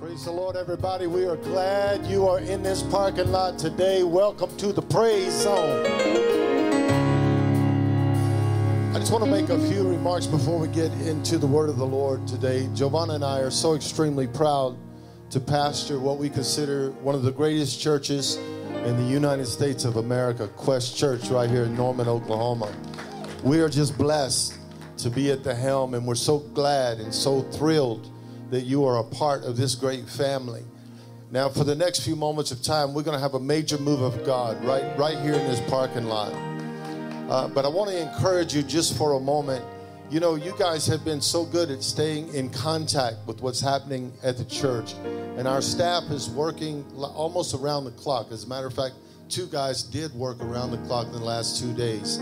Praise the Lord, everybody. We are glad you are in this parking lot today. Welcome to the Praise Zone. I just want to make a few remarks before we get into the Word of the Lord today. Giovanna and I are so extremely proud to pastor what we consider one of the greatest churches in the United States of America, Quest Church, right here in Norman, Oklahoma. We are just blessed to be at the helm, and we're so glad and so thrilled that you are a part of this great family. Now, for the next few moments of time, we're going to have a major move of God right, right here in this parking lot. Uh, but I want to encourage you just for a moment. You know, you guys have been so good at staying in contact with what's happening at the church, and our staff is working almost around the clock. As a matter of fact, two guys did work around the clock in the last two days.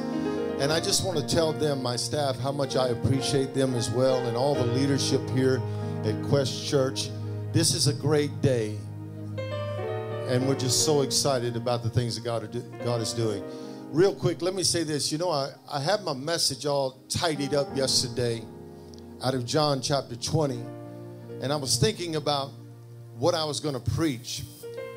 And I just want to tell them, my staff, how much I appreciate them as well and all the leadership here at Quest Church. This is a great day, and we're just so excited about the things that God, do, God is doing. Real quick, let me say this. You know, I, I had my message all tidied up yesterday out of John chapter 20, and I was thinking about what I was going to preach.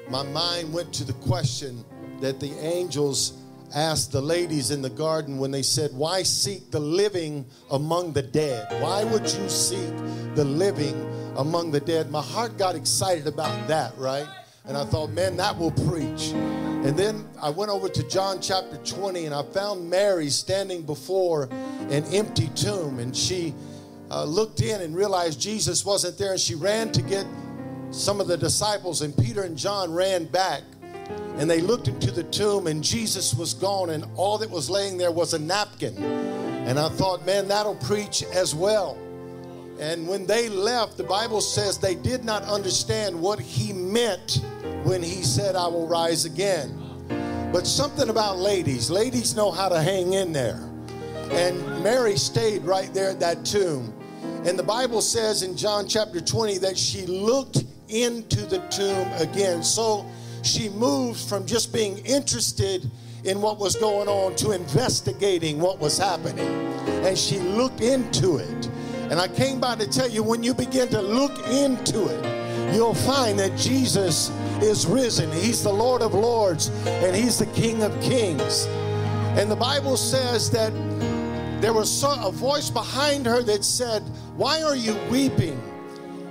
My mind went to the question that the angels asked the ladies in the garden when they said, Why seek the living among the dead? Why would you seek the living among the dead? My heart got excited about that, right? And I thought, man, that will preach. And then I went over to John chapter 20 and I found Mary standing before an empty tomb. And she uh, looked in and realized Jesus wasn't there. And she ran to get some of the disciples, and Peter and John ran back and they looked into the tomb, and Jesus was gone, and all that was laying there was a napkin. And I thought, man, that'll preach as well. And when they left, the Bible says they did not understand what he meant when he said, I will rise again. But something about ladies, ladies know how to hang in there. And Mary stayed right there at that tomb. And the Bible says in John chapter 20 that she looked into the tomb again. So she moved from just being interested in what was going on to investigating what was happening. And she looked into it. And I came by to tell you when you begin to look into it, you'll find that Jesus is risen. He's the Lord of Lords and He's the King of Kings. And the Bible says that there was a voice behind her that said, Why are you weeping?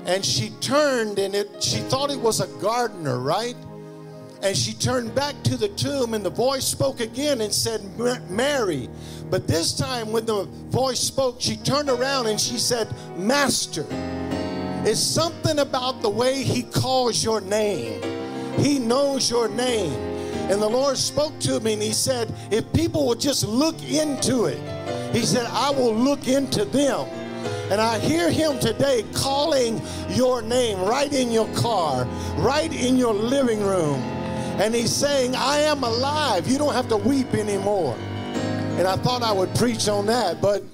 And she turned and it, she thought it was a gardener, right? And she turned back to the tomb, and the voice spoke again and said, Mary. But this time, when the voice spoke, she turned around and she said, Master. It's something about the way he calls your name. He knows your name. And the Lord spoke to me and he said, If people will just look into it, he said, I will look into them. And I hear him today calling your name right in your car, right in your living room. And he's saying, I am alive. You don't have to weep anymore. And I thought I would preach on that, but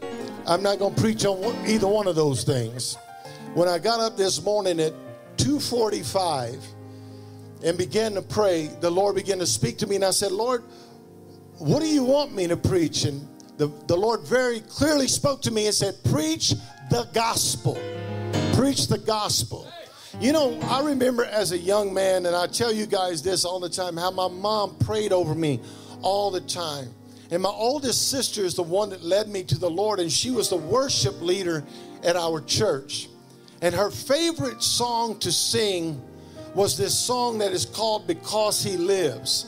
I'm not going to preach on either one of those things. When I got up this morning at 2:45 and began to pray, the Lord began to speak to me, and I said, Lord, what do you want me to preach? And the, the Lord very clearly spoke to me and said, Preach the gospel. Preach the gospel. You know, I remember as a young man, and I tell you guys this all the time, how my mom prayed over me all the time. And my oldest sister is the one that led me to the Lord, and she was the worship leader at our church. And her favorite song to sing was this song that is called Because He Lives.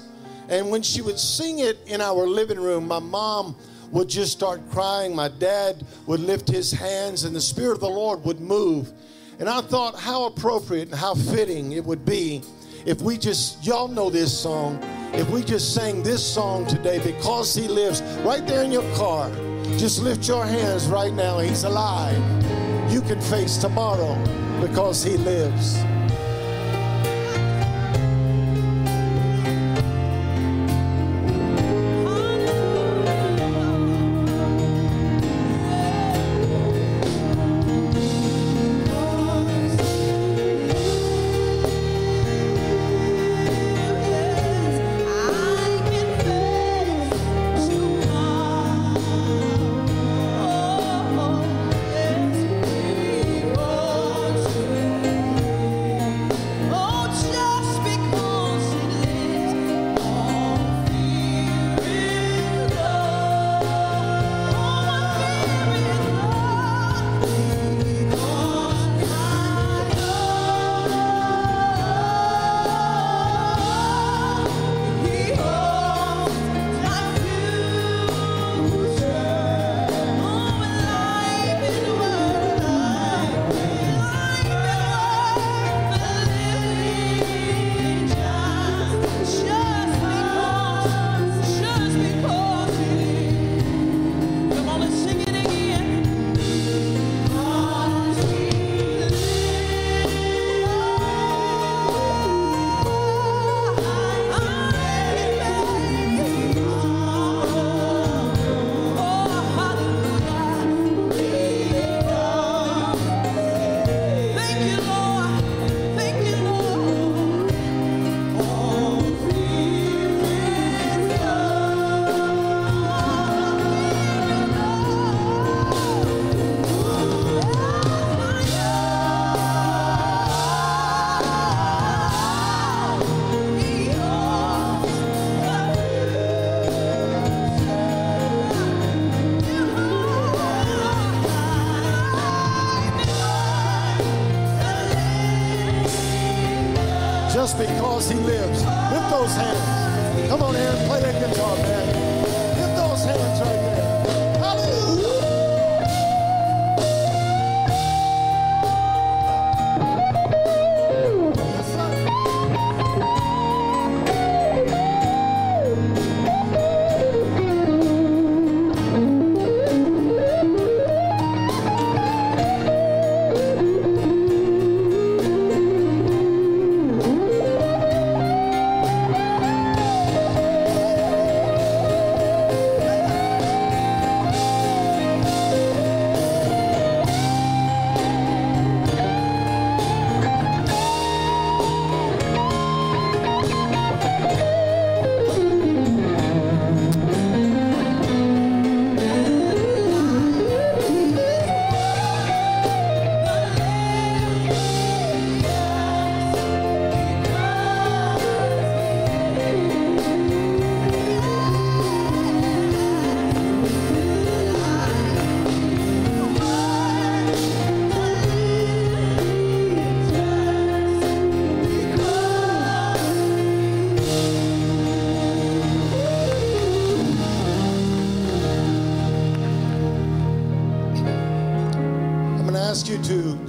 And when she would sing it in our living room, my mom would just start crying. My dad would lift his hands, and the Spirit of the Lord would move. And I thought how appropriate and how fitting it would be if we just, y'all know this song, if we just sang this song today, Because He Lives, right there in your car. Just lift your hands right now. He's alive. You can face tomorrow because He lives.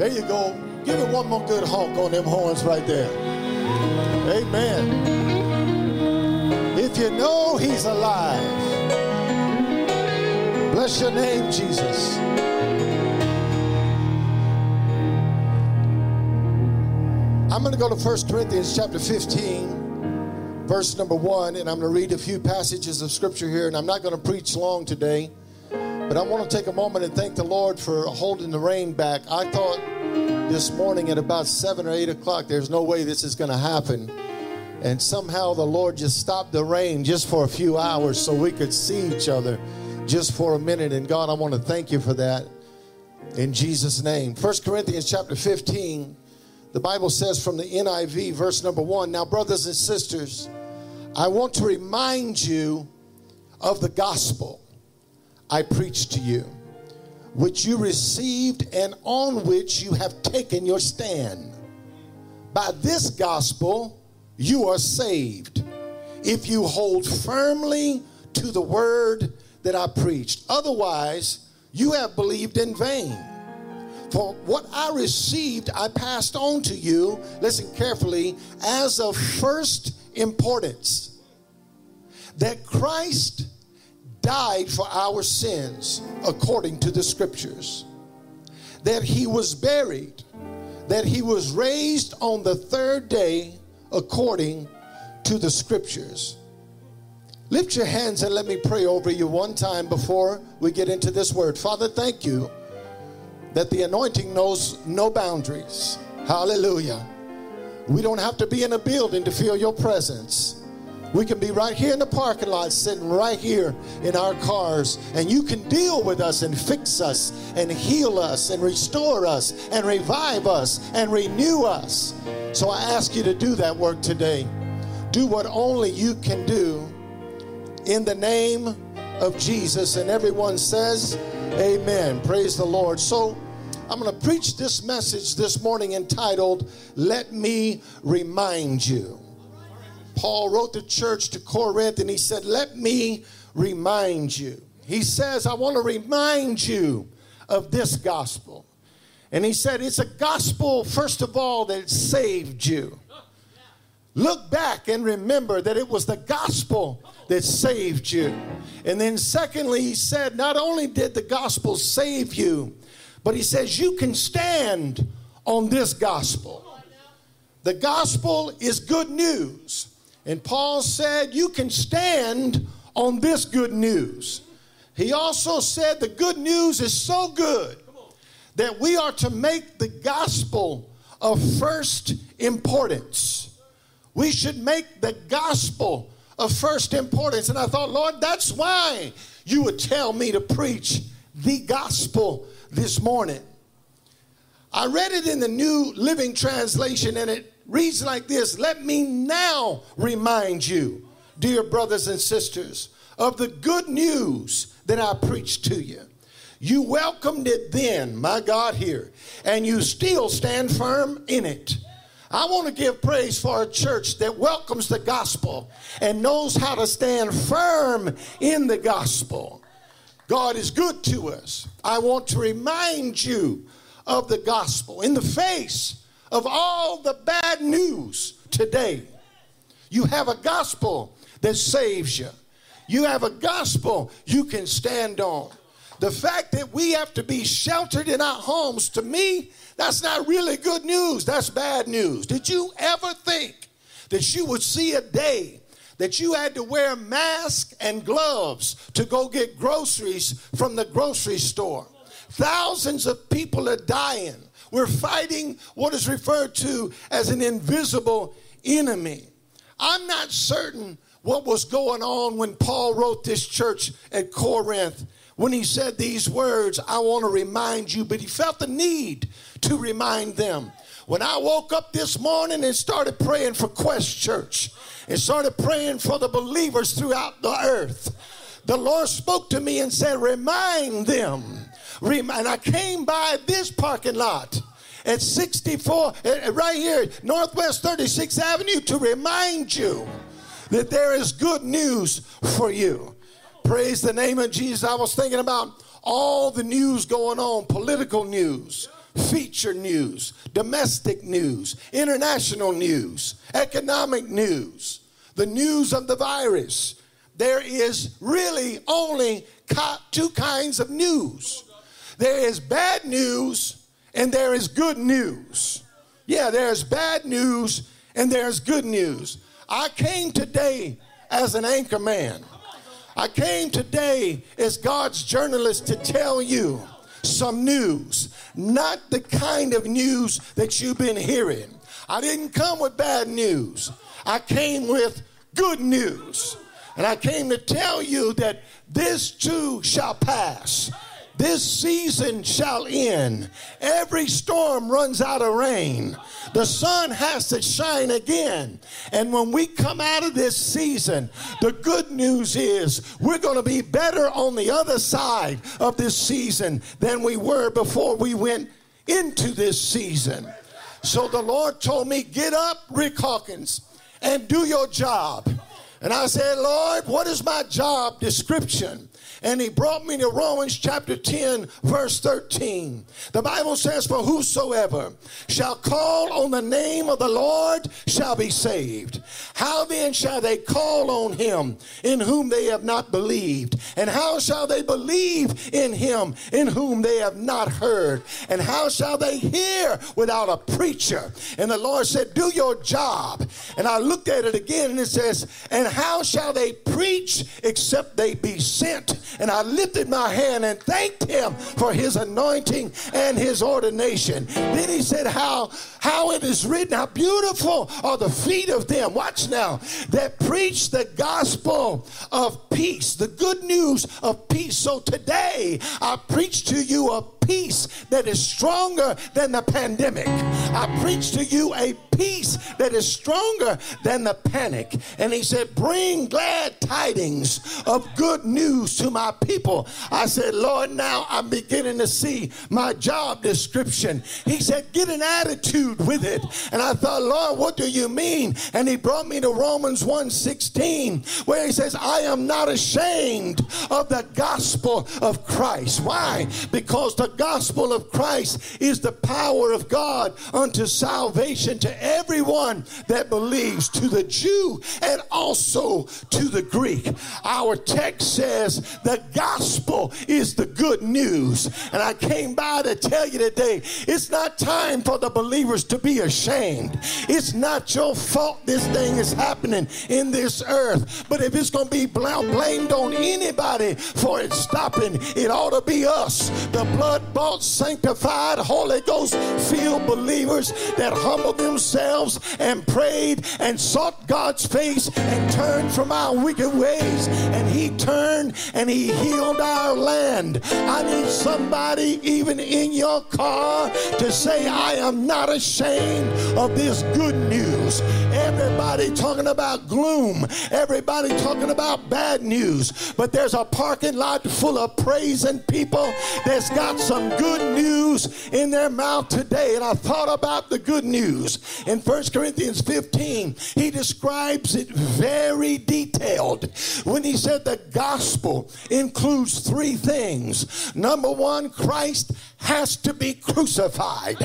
There you go. Give it one more good honk on them horns right there. Amen. If you know he's alive, bless your name, Jesus. I'm going to go to 1 Corinthians chapter 15, verse number 1, and I'm going to read a few passages of scripture here, and I'm not going to preach long today. But I want to take a moment and thank the Lord for holding the rain back. I thought this morning at about 7 or 8 o'clock, there's no way this is going to happen. And somehow the Lord just stopped the rain just for a few hours so we could see each other just for a minute. And God, I want to thank you for that in Jesus' name. 1 Corinthians chapter 15, the Bible says from the NIV, verse number 1 Now, brothers and sisters, I want to remind you of the gospel I preached to you, which you received and on which you have taken your stand. By this gospel you are saved, if you hold firmly to the word that I preached. Otherwise, you have believed in vain. For what I received, I passed on to you, listen carefully, as of first importance that Christ died for our sins according to the scriptures, that he was buried, that he was raised on the third day according to the scriptures. Lift your hands and let me pray over you one time before we get into this word. Father, thank you that the anointing knows no boundaries. Hallelujah. We don't have to be in a building to feel your presence. We can be right here in the parking lot, sitting right here in our cars, and you can deal with us and fix us and heal us and restore us and revive us and renew us. So I ask you to do that work today. Do what only you can do in the name of Jesus. And everyone says, Amen. Praise the Lord. So I'm going to preach this message this morning entitled, Let Me Remind You. Paul wrote the church to Corinth and he said, Let me remind you. He says, I want to remind you of this gospel. And he said, It's a gospel, first of all, that saved you. Look back and remember that it was the gospel that saved you. And then, secondly, he said, Not only did the gospel save you, but he says, You can stand on this gospel. The gospel is good news. And Paul said, You can stand on this good news. He also said, The good news is so good that we are to make the gospel of first importance. We should make the gospel of first importance. And I thought, Lord, that's why you would tell me to preach the gospel this morning. I read it in the New Living Translation and it reads like this Let me now remind you, dear brothers and sisters, of the good news that I preached to you. You welcomed it then, my God, here, and you still stand firm in it. I want to give praise for a church that welcomes the gospel and knows how to stand firm in the gospel. God is good to us. I want to remind you of the gospel in the face of all the bad news today. You have a gospel that saves you. You have a gospel you can stand on. The fact that we have to be sheltered in our homes, to me, that's not really good news. That's bad news. Did you ever think that you would see a day that you had to wear masks and gloves to go get groceries from the grocery store? Thousands of people are dying. We're fighting what is referred to as an invisible enemy. I'm not certain what was going on when Paul wrote this church at Corinth when he said these words, I want to remind you, but he felt the need to remind them. When I woke up this morning and started praying for Quest Church and started praying for the believers throughout the earth, the Lord spoke to me and said, Remind them. And I came by this parking lot at 64, eh, right here, Northwest 36th Avenue, to remind you that there is good news for you. Praise the name of Jesus. I was thinking about all the news going on political news, feature news, domestic news, international news, economic news, the news of the virus. There is really only two kinds of news there is bad news and there is good news. Yeah, there's bad news and there's good news. I came today as an anchor man. I came today as God's journalist to tell you some news, not the kind of news that you've been hearing. I didn't come with bad news, I came with good news. And I came to tell you that this too shall pass. This season shall end. Every storm runs out of rain. The sun has to shine again. And when we come out of this season, the good news is we're going to be better on the other side of this season than we were before we went into this season. So the Lord told me, Get up, Rick Hawkins, and do your job. And I said, Lord, what is my job description? And he brought me to Romans chapter 10, verse 13. The Bible says, For whosoever shall call on the name of the Lord shall be saved. How then shall they call on him in whom they have not believed? And how shall they believe in him in whom they have not heard? And how shall they hear without a preacher? And the Lord said, Do your job. And I looked at it again and it says, And how shall they preach except they be sent? And I lifted my hand and thanked him for his anointing and his ordination. Then he said, How how it is written, how beautiful are the feet of them. Watch now, that preach the gospel of peace, the good news of peace. So today I preach to you a peace that is stronger than the pandemic. I preach to you a peace that is stronger than the panic. And he said, Bring glad tidings of good news to my people. I said, Lord, now I'm beginning to see my job description. He said, Get an attitude with it. And I thought, Lord, what do you mean? And he brought me to Romans 1:16, where he says, I am not ashamed of the gospel of Christ. Why? Because the gospel of Christ is the power of God unto salvation to everyone that believes, to the Jew and also to the Greek. Our text says the gospel is the good news. And I came by to tell you today it's not time for the believers to be ashamed. It's not your fault this thing is happening in this earth. But if it's going to be blamed on anybody for it stopping, it ought to be us, the blood bought, sanctified, Holy Ghost filled believers that humbled themselves and prayed and sought God's face and turned from our wicked ways. And He turned and He healed our land. I need somebody, even in your car, to say, I am not ashamed of this good news. Everybody talking about gloom, everybody talking about bad news, but there's a parking lot full of praising people that's got some good news in their mouth today. And I thought about the good news. In 1 Corinthians 15, he describes it very detailed when he said the gospel includes three things. Number one, Christ has to be crucified.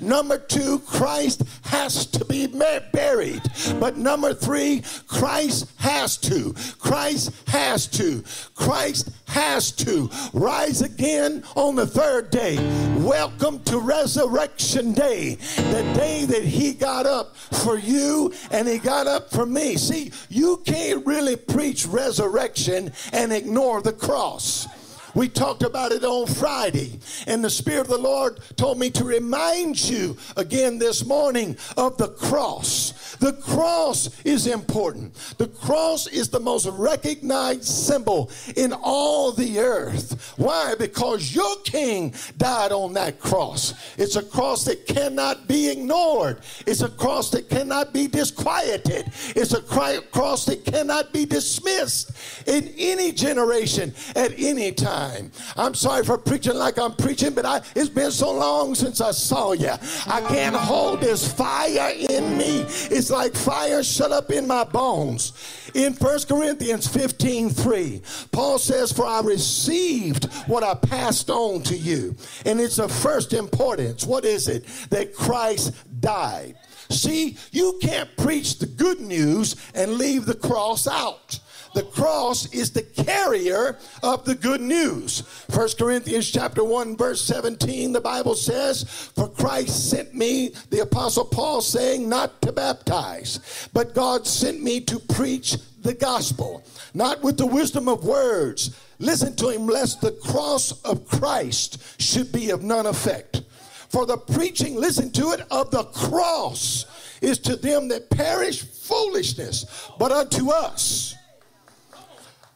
Number two, Christ has to be buried. But number three, Christ has to. Christ has to. Christ has to rise again on the third day. Welcome to Resurrection Day, the day that He got up for you and He got up for me. See, you can't really preach resurrection and ignore the cross. We talked about it on Friday, and the Spirit of the Lord told me to remind you again this morning of the cross. The cross is important. The cross is the most recognized symbol in all the earth. Why? Because your king died on that cross. It's a cross that cannot be ignored, it's a cross that cannot be disquieted, it's a cross that cannot be dismissed in any generation at any time time. I'm sorry for preaching like I'm preaching, but I, it's been so long since I saw you. I can't hold this fire in me. It's like fire shut up in my bones. In 1 Corinthians 15 3, Paul says, For I received what I passed on to you. And it's of first importance. What is it? That Christ died. See, you can't preach the good news and leave the cross out. The cross is the carrier of the good news. 1 Corinthians chapter 1 verse 17 the Bible says, "For Christ sent me, the apostle Paul saying, not to baptize, but God sent me to preach the gospel, not with the wisdom of words. Listen to him lest the cross of Christ should be of none effect." For the preaching, listen to it, of the cross is to them that perish foolishness, but unto us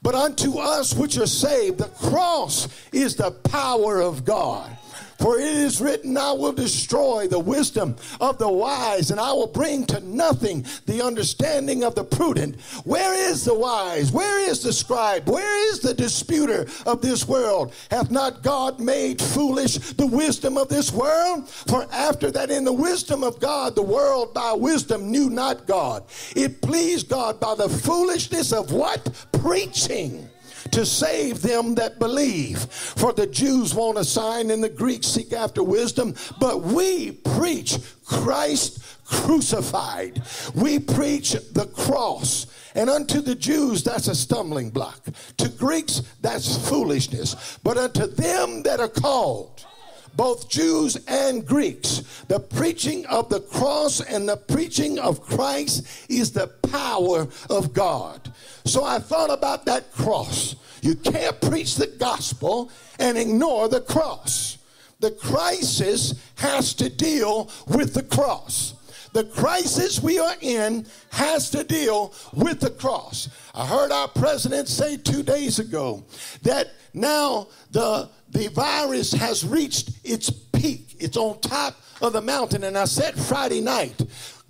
but unto us which are saved, the cross is the power of God. For it is written, I will destroy the wisdom of the wise, and I will bring to nothing the understanding of the prudent. Where is the wise? Where is the scribe? Where is the disputer of this world? Hath not God made foolish the wisdom of this world? For after that, in the wisdom of God, the world by wisdom knew not God. It pleased God by the foolishness of what? Preaching to save them that believe. For the Jews want a sign and the Greeks seek after wisdom, but we preach Christ crucified. We preach the cross. And unto the Jews, that's a stumbling block. To Greeks, that's foolishness. But unto them that are called, both Jews and Greeks, the preaching of the cross and the preaching of Christ is the power of God. So I thought about that cross. You can't preach the gospel and ignore the cross. The crisis has to deal with the cross. The crisis we are in has to deal with the cross. I heard our president say two days ago that now the, the virus has reached its peak. It's on top of the mountain. And I said Friday night,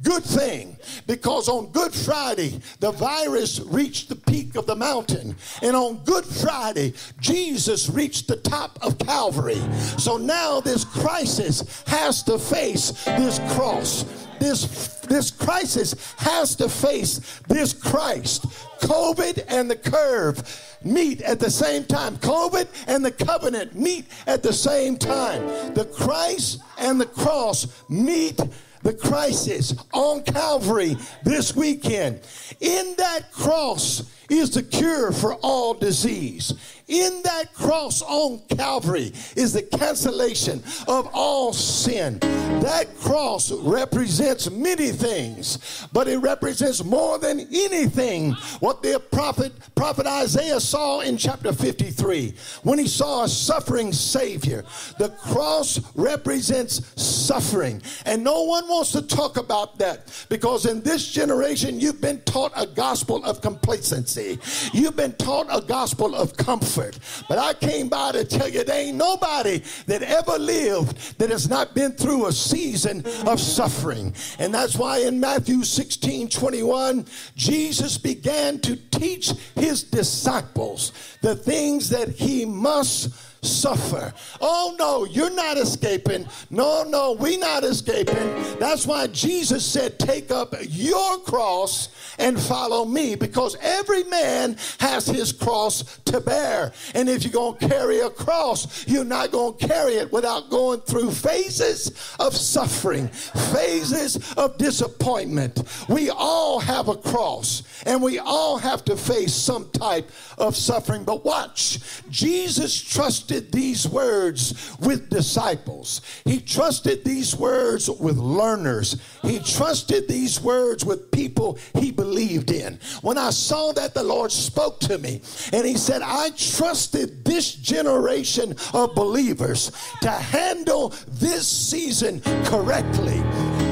Good thing, because on Good Friday, the virus reached the peak of the mountain. And on Good Friday, Jesus reached the top of Calvary. So now this crisis has to face this cross. This, this crisis has to face this Christ. COVID and the curve meet at the same time. COVID and the covenant meet at the same time. The Christ and the cross meet the crisis on Calvary this weekend. In that cross is the cure for all disease. In that cross on Calvary is the cancellation of all sin. That cross represents many things, but it represents more than anything what the prophet prophet Isaiah saw in chapter 53 when he saw a suffering savior. The cross represents suffering, and no one wants to talk about that because in this generation you've been taught a gospel of complacency. You've been taught a gospel of comfort But I came by to tell you there ain't nobody that ever lived that has not been through a season of suffering. And that's why in Matthew 16 21, Jesus began to teach his disciples the things that he must suffer. Oh no, you're not escaping. No, no, we not escaping. That's why Jesus said, Take up your cross and follow me, because every man has his cross to bear. And if you're to carry a cross, you're not to carry it without going through phases of suffering, phases of disappointment. We all have a cross, and we all have to face some type of suffering. But watch, Jesus trusted these words with disciples, He trusted these words with learners, He trusted these words with people He believed in. When I saw that, the Lord spoke to me, and He said, I trusted this generation of believers to handle this season correctly.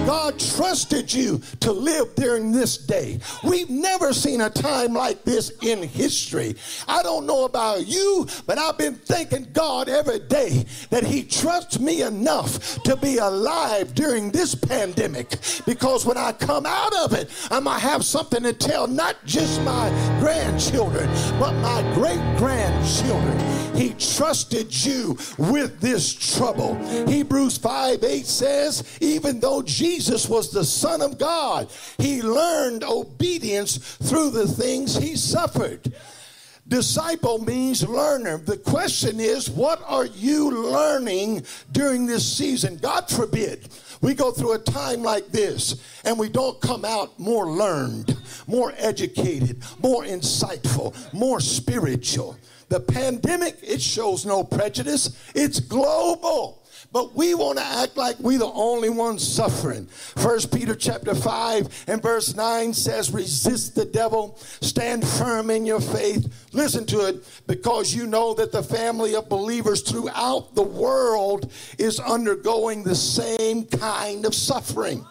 God trusted you to live during this day. We've never seen a time like this in history. I don't know about you, but I've been thanking God every day that He trusts me enough to be alive during this pandemic because when I come out of it, I'm going to have something to tell not just my grandchildren, but my great grandchildren. He trusted you with this trouble. Hebrews 5 8 says, even though Jesus was the Son of God, he learned obedience through the things he suffered. Disciple means learner. The question is, what are you learning during this season? God forbid we go through a time like this and we don't come out more learned, more educated, more insightful, more spiritual. The pandemic, it shows no prejudice, it's global but we want to act like we the only ones suffering. First Peter chapter 5 and verse 9 says, resist the devil, stand firm in your faith. Listen to it, because you know that the family of believers throughout the world is undergoing the same kind of suffering.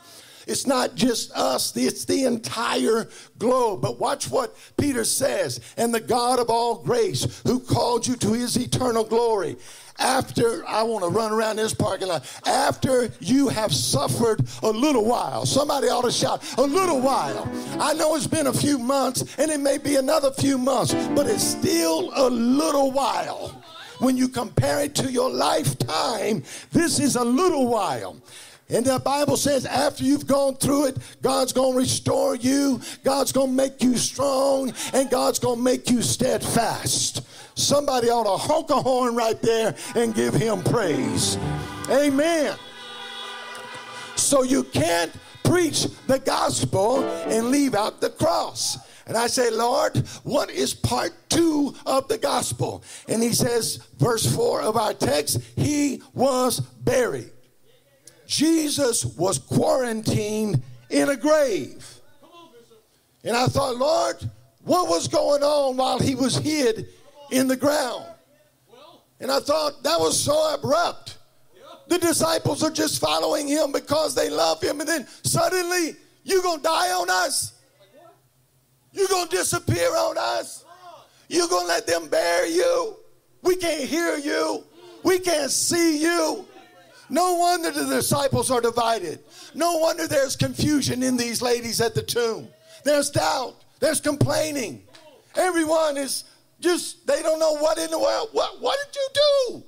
It's not just us, it's the entire globe. But watch what Peter says. And the God of all grace, who called you to his eternal glory, after I want to run around this parking lot, after you have suffered a little while. Somebody ought to shout, a little while. I know it's been a few months and it may be another few months, but it's still a little while. When you compare it to your lifetime, this is a little while. And the Bible says after you've gone through it, God's going to restore you, God's going to make you strong, and God's going to make you steadfast. Somebody ought to honk a horn right there and give him praise. Amen. So you can't preach the gospel and leave out the cross. And I say, Lord, what is part two of the gospel? And he says, verse four of our text, he was buried. Jesus was quarantined in a grave. And I thought, Lord, what was going on while he was hid in the ground? And I thought that was so abrupt. The disciples are just following him because they love him, and then suddenly you're gonna die on us. You're gonna disappear on us. You're gonna let them bury you. We can't hear you. We can't see you. No wonder the disciples are divided. No wonder there's confusion in these ladies at the tomb. There's doubt. There's complaining. Everyone is just, they don't know what in the world. What, what did you do?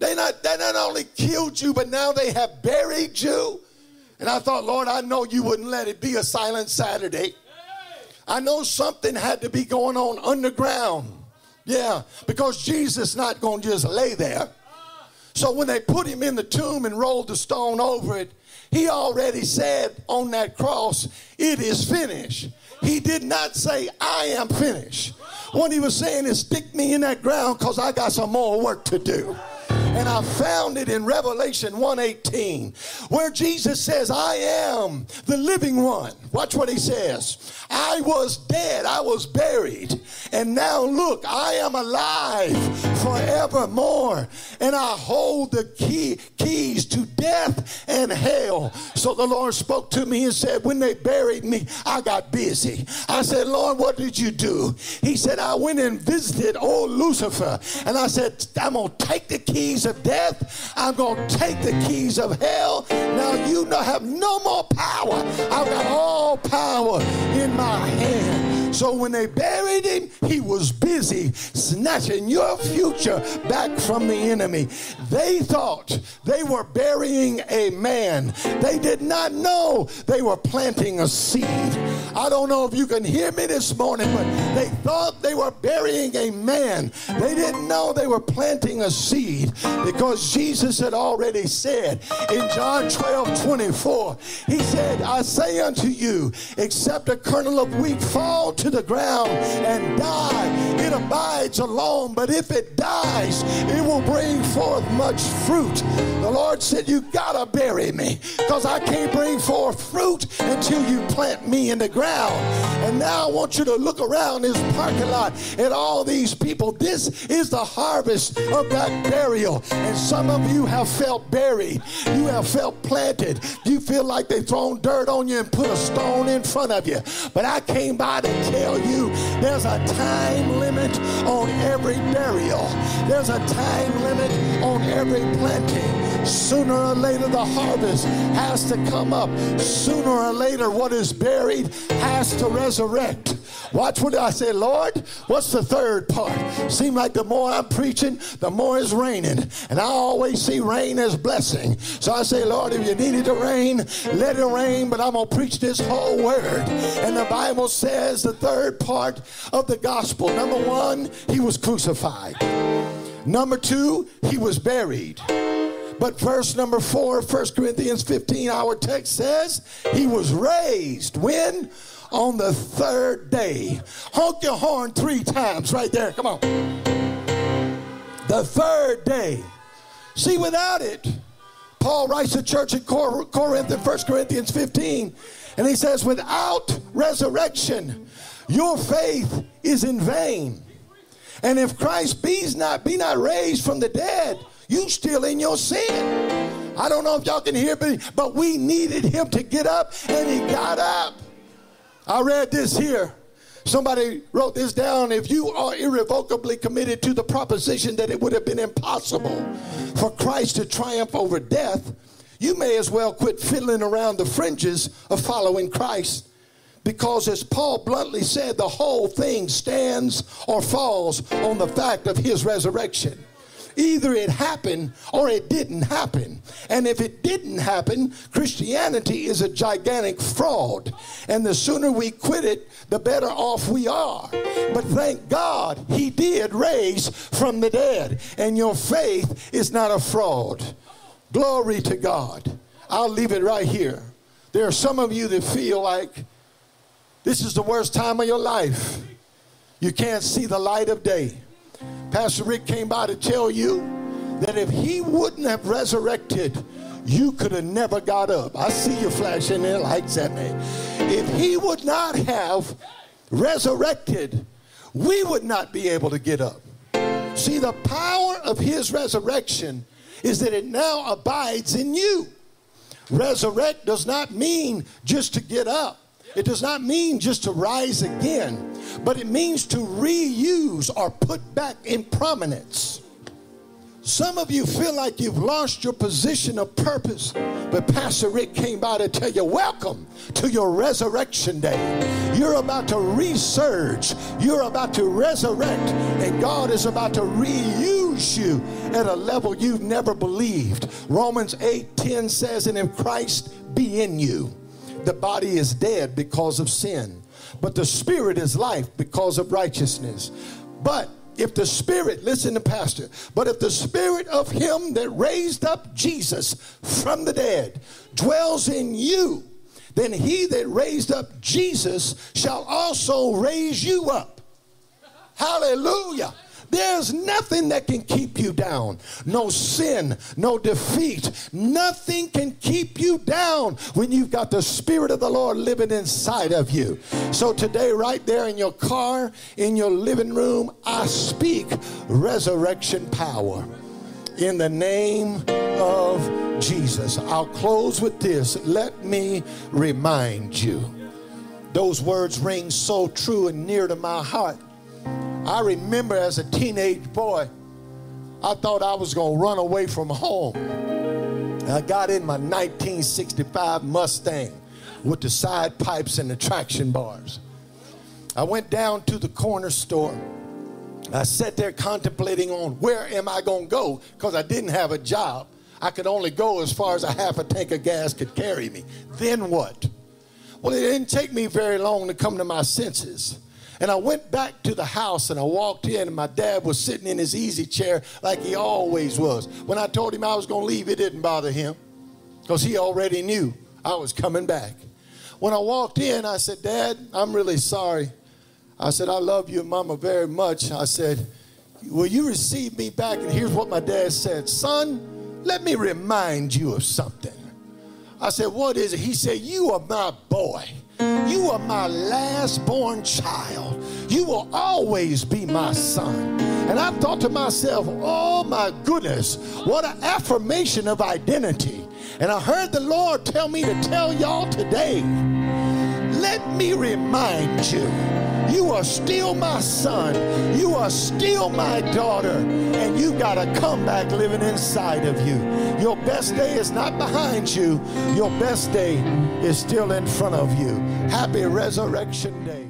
They not, they not only killed you, but now they have buried you. And I thought, Lord, I know you wouldn't let it be a silent Saturday. I know something had to be going on underground. Yeah, because Jesus not going to just lay there. So when they put him in the tomb and rolled the stone over it, he already said on that cross, It is finished. He did not say, I am finished. What he was saying is, Stick me in that ground because I got some more work to do and I found it in Revelation 1:18 where Jesus says, "I am the living one." Watch what he says. I was dead, I was buried, and now look, I am alive forevermore, and I hold the key keys to death and hell. So the Lord spoke to me and said, "When they buried me, I got busy." I said, "Lord, what did you do?" He said, "I went and visited old Lucifer." And I said, "I'm to take the keys of death. I'm going to take the keys of hell. Now you have no more power. I've got all power in my hand. So when they buried him, he was busy snatching your future back from the enemy. They thought they were burying a man. They did not know they were planting a seed. I don't know if you can hear me this morning, but they thought they were burying a man. They didn't know they were planting a seed because Jesus had already said in John 12 24, He said, I say unto you, except a kernel of wheat fall to the ground and die, it abides alone. But if it dies, it will bring forth much fruit. The Lord said, You gotta bury me because I can't bring forth fruit until you plant me in the ground. And now I want you to look around this parking lot at all these people. This is the harvest of that burial. And some of you have felt buried, you have felt planted. You feel like they've thrown dirt on you and put a stone in front of you. But I came by to tell you there's a time limit on every burial, there's a time limit on every planting. Sooner or later, the harvest has to come up. Sooner or later, what is buried has to resurrect. Watch what I say, Lord. What's the third part? Seem like the more I'm preaching, the more it's raining. And I always see rain as blessing. So I say, Lord, if you need it to rain, let it rain, but I'm going to preach this whole word. And the Bible says the third part of the gospel. Number one, he was crucified. Number two, he was buried. But verse number four, 1 Corinthians 15, our text says, He was raised. When? On the third day. Honk your horn three times right there. Come on. The third day. See, without it, Paul writes to church at Corinth in 1 Corinthians 15, and he says, Without resurrection, your faith is in vain. And if Christ be not, be not raised from the dead, you still in your sin. I don't know if y'all can hear me, but we needed him to get up, and he got up. I read this here. Somebody wrote this down. If you are irrevocably committed to the proposition that it would have been impossible for Christ to triumph over death, you may as well quit fiddling around the fringes of following Christ. Because, as Paul bluntly said, the whole thing stands or falls on the fact of his resurrection. Either it happened or it didn't happen. And if it didn't happen, Christianity is a gigantic fraud. And the sooner we quit it, the better off we are. But thank God he did raise from the dead. And your faith is not a fraud. Glory to God. I'll leave it right here. There are some of you that feel like this is the worst time of your life. You can't see the light of day. Pastor Rick came by to tell you that if he wouldn't have resurrected, you could have never got up. I see you flashing their lights at me. If he would not have resurrected, we would not be able to get up. See, the power of his resurrection is that it now abides in you. Resurrect does not mean just to get up. It does not mean just to rise again, but it means to reuse or put back in prominence. Some of you feel like you've lost your position of purpose, but Pastor Rick came by to tell you, Welcome to your resurrection day. You're about to resurge, you're about to resurrect, and God is about to reuse you at a level you've never believed. Romans 8 10 says, And if Christ be in you, the body is dead because of sin, but the spirit is life because of righteousness. But if the spirit, listen to Pastor, but if the spirit of him that raised up Jesus from the dead dwells in you, then he that raised up Jesus shall also raise you up. Hallelujah. There's nothing that can keep you down. No sin, no defeat. Nothing can keep you down when you've got the Spirit of the Lord living inside of you. So today, right there in your car, in your living room, I speak resurrection power in the name of Jesus. I'll close with this. Let me remind you. Those words ring so true and near to my heart I remember as a teenage boy, I thought I was going to run away from home. I got in my 1965 Mustang with the side pipes and the traction bars. I went down to the corner store. I sat there contemplating on where am I going to go because I didn't have a job. I could only go as far as a half a tank of gas could carry me. Then what? Well, it didn't take me very long to come to my senses. And I went back to the house and I walked in, and my dad was sitting in his easy chair like he always was. When I told him I was going to leave, it didn't bother him because he already knew I was coming back. When I walked in, I said, Dad, I'm really sorry. I said, I love you, Mama, very much. I said, Will you receive me back? And here's what my dad said Son, let me remind you of something. I said, What is it? He said, You are my boy. You are my last born child. You will always be my son. And I thought to myself, Oh my goodness, what an affirmation of identity. And I heard the Lord tell me to tell y'all today let me remind you you are still my son. You are still my daughter. And you got a comeback living inside of you. Your best day is not behind you, your best day is still in front of you. Happy Resurrection Day.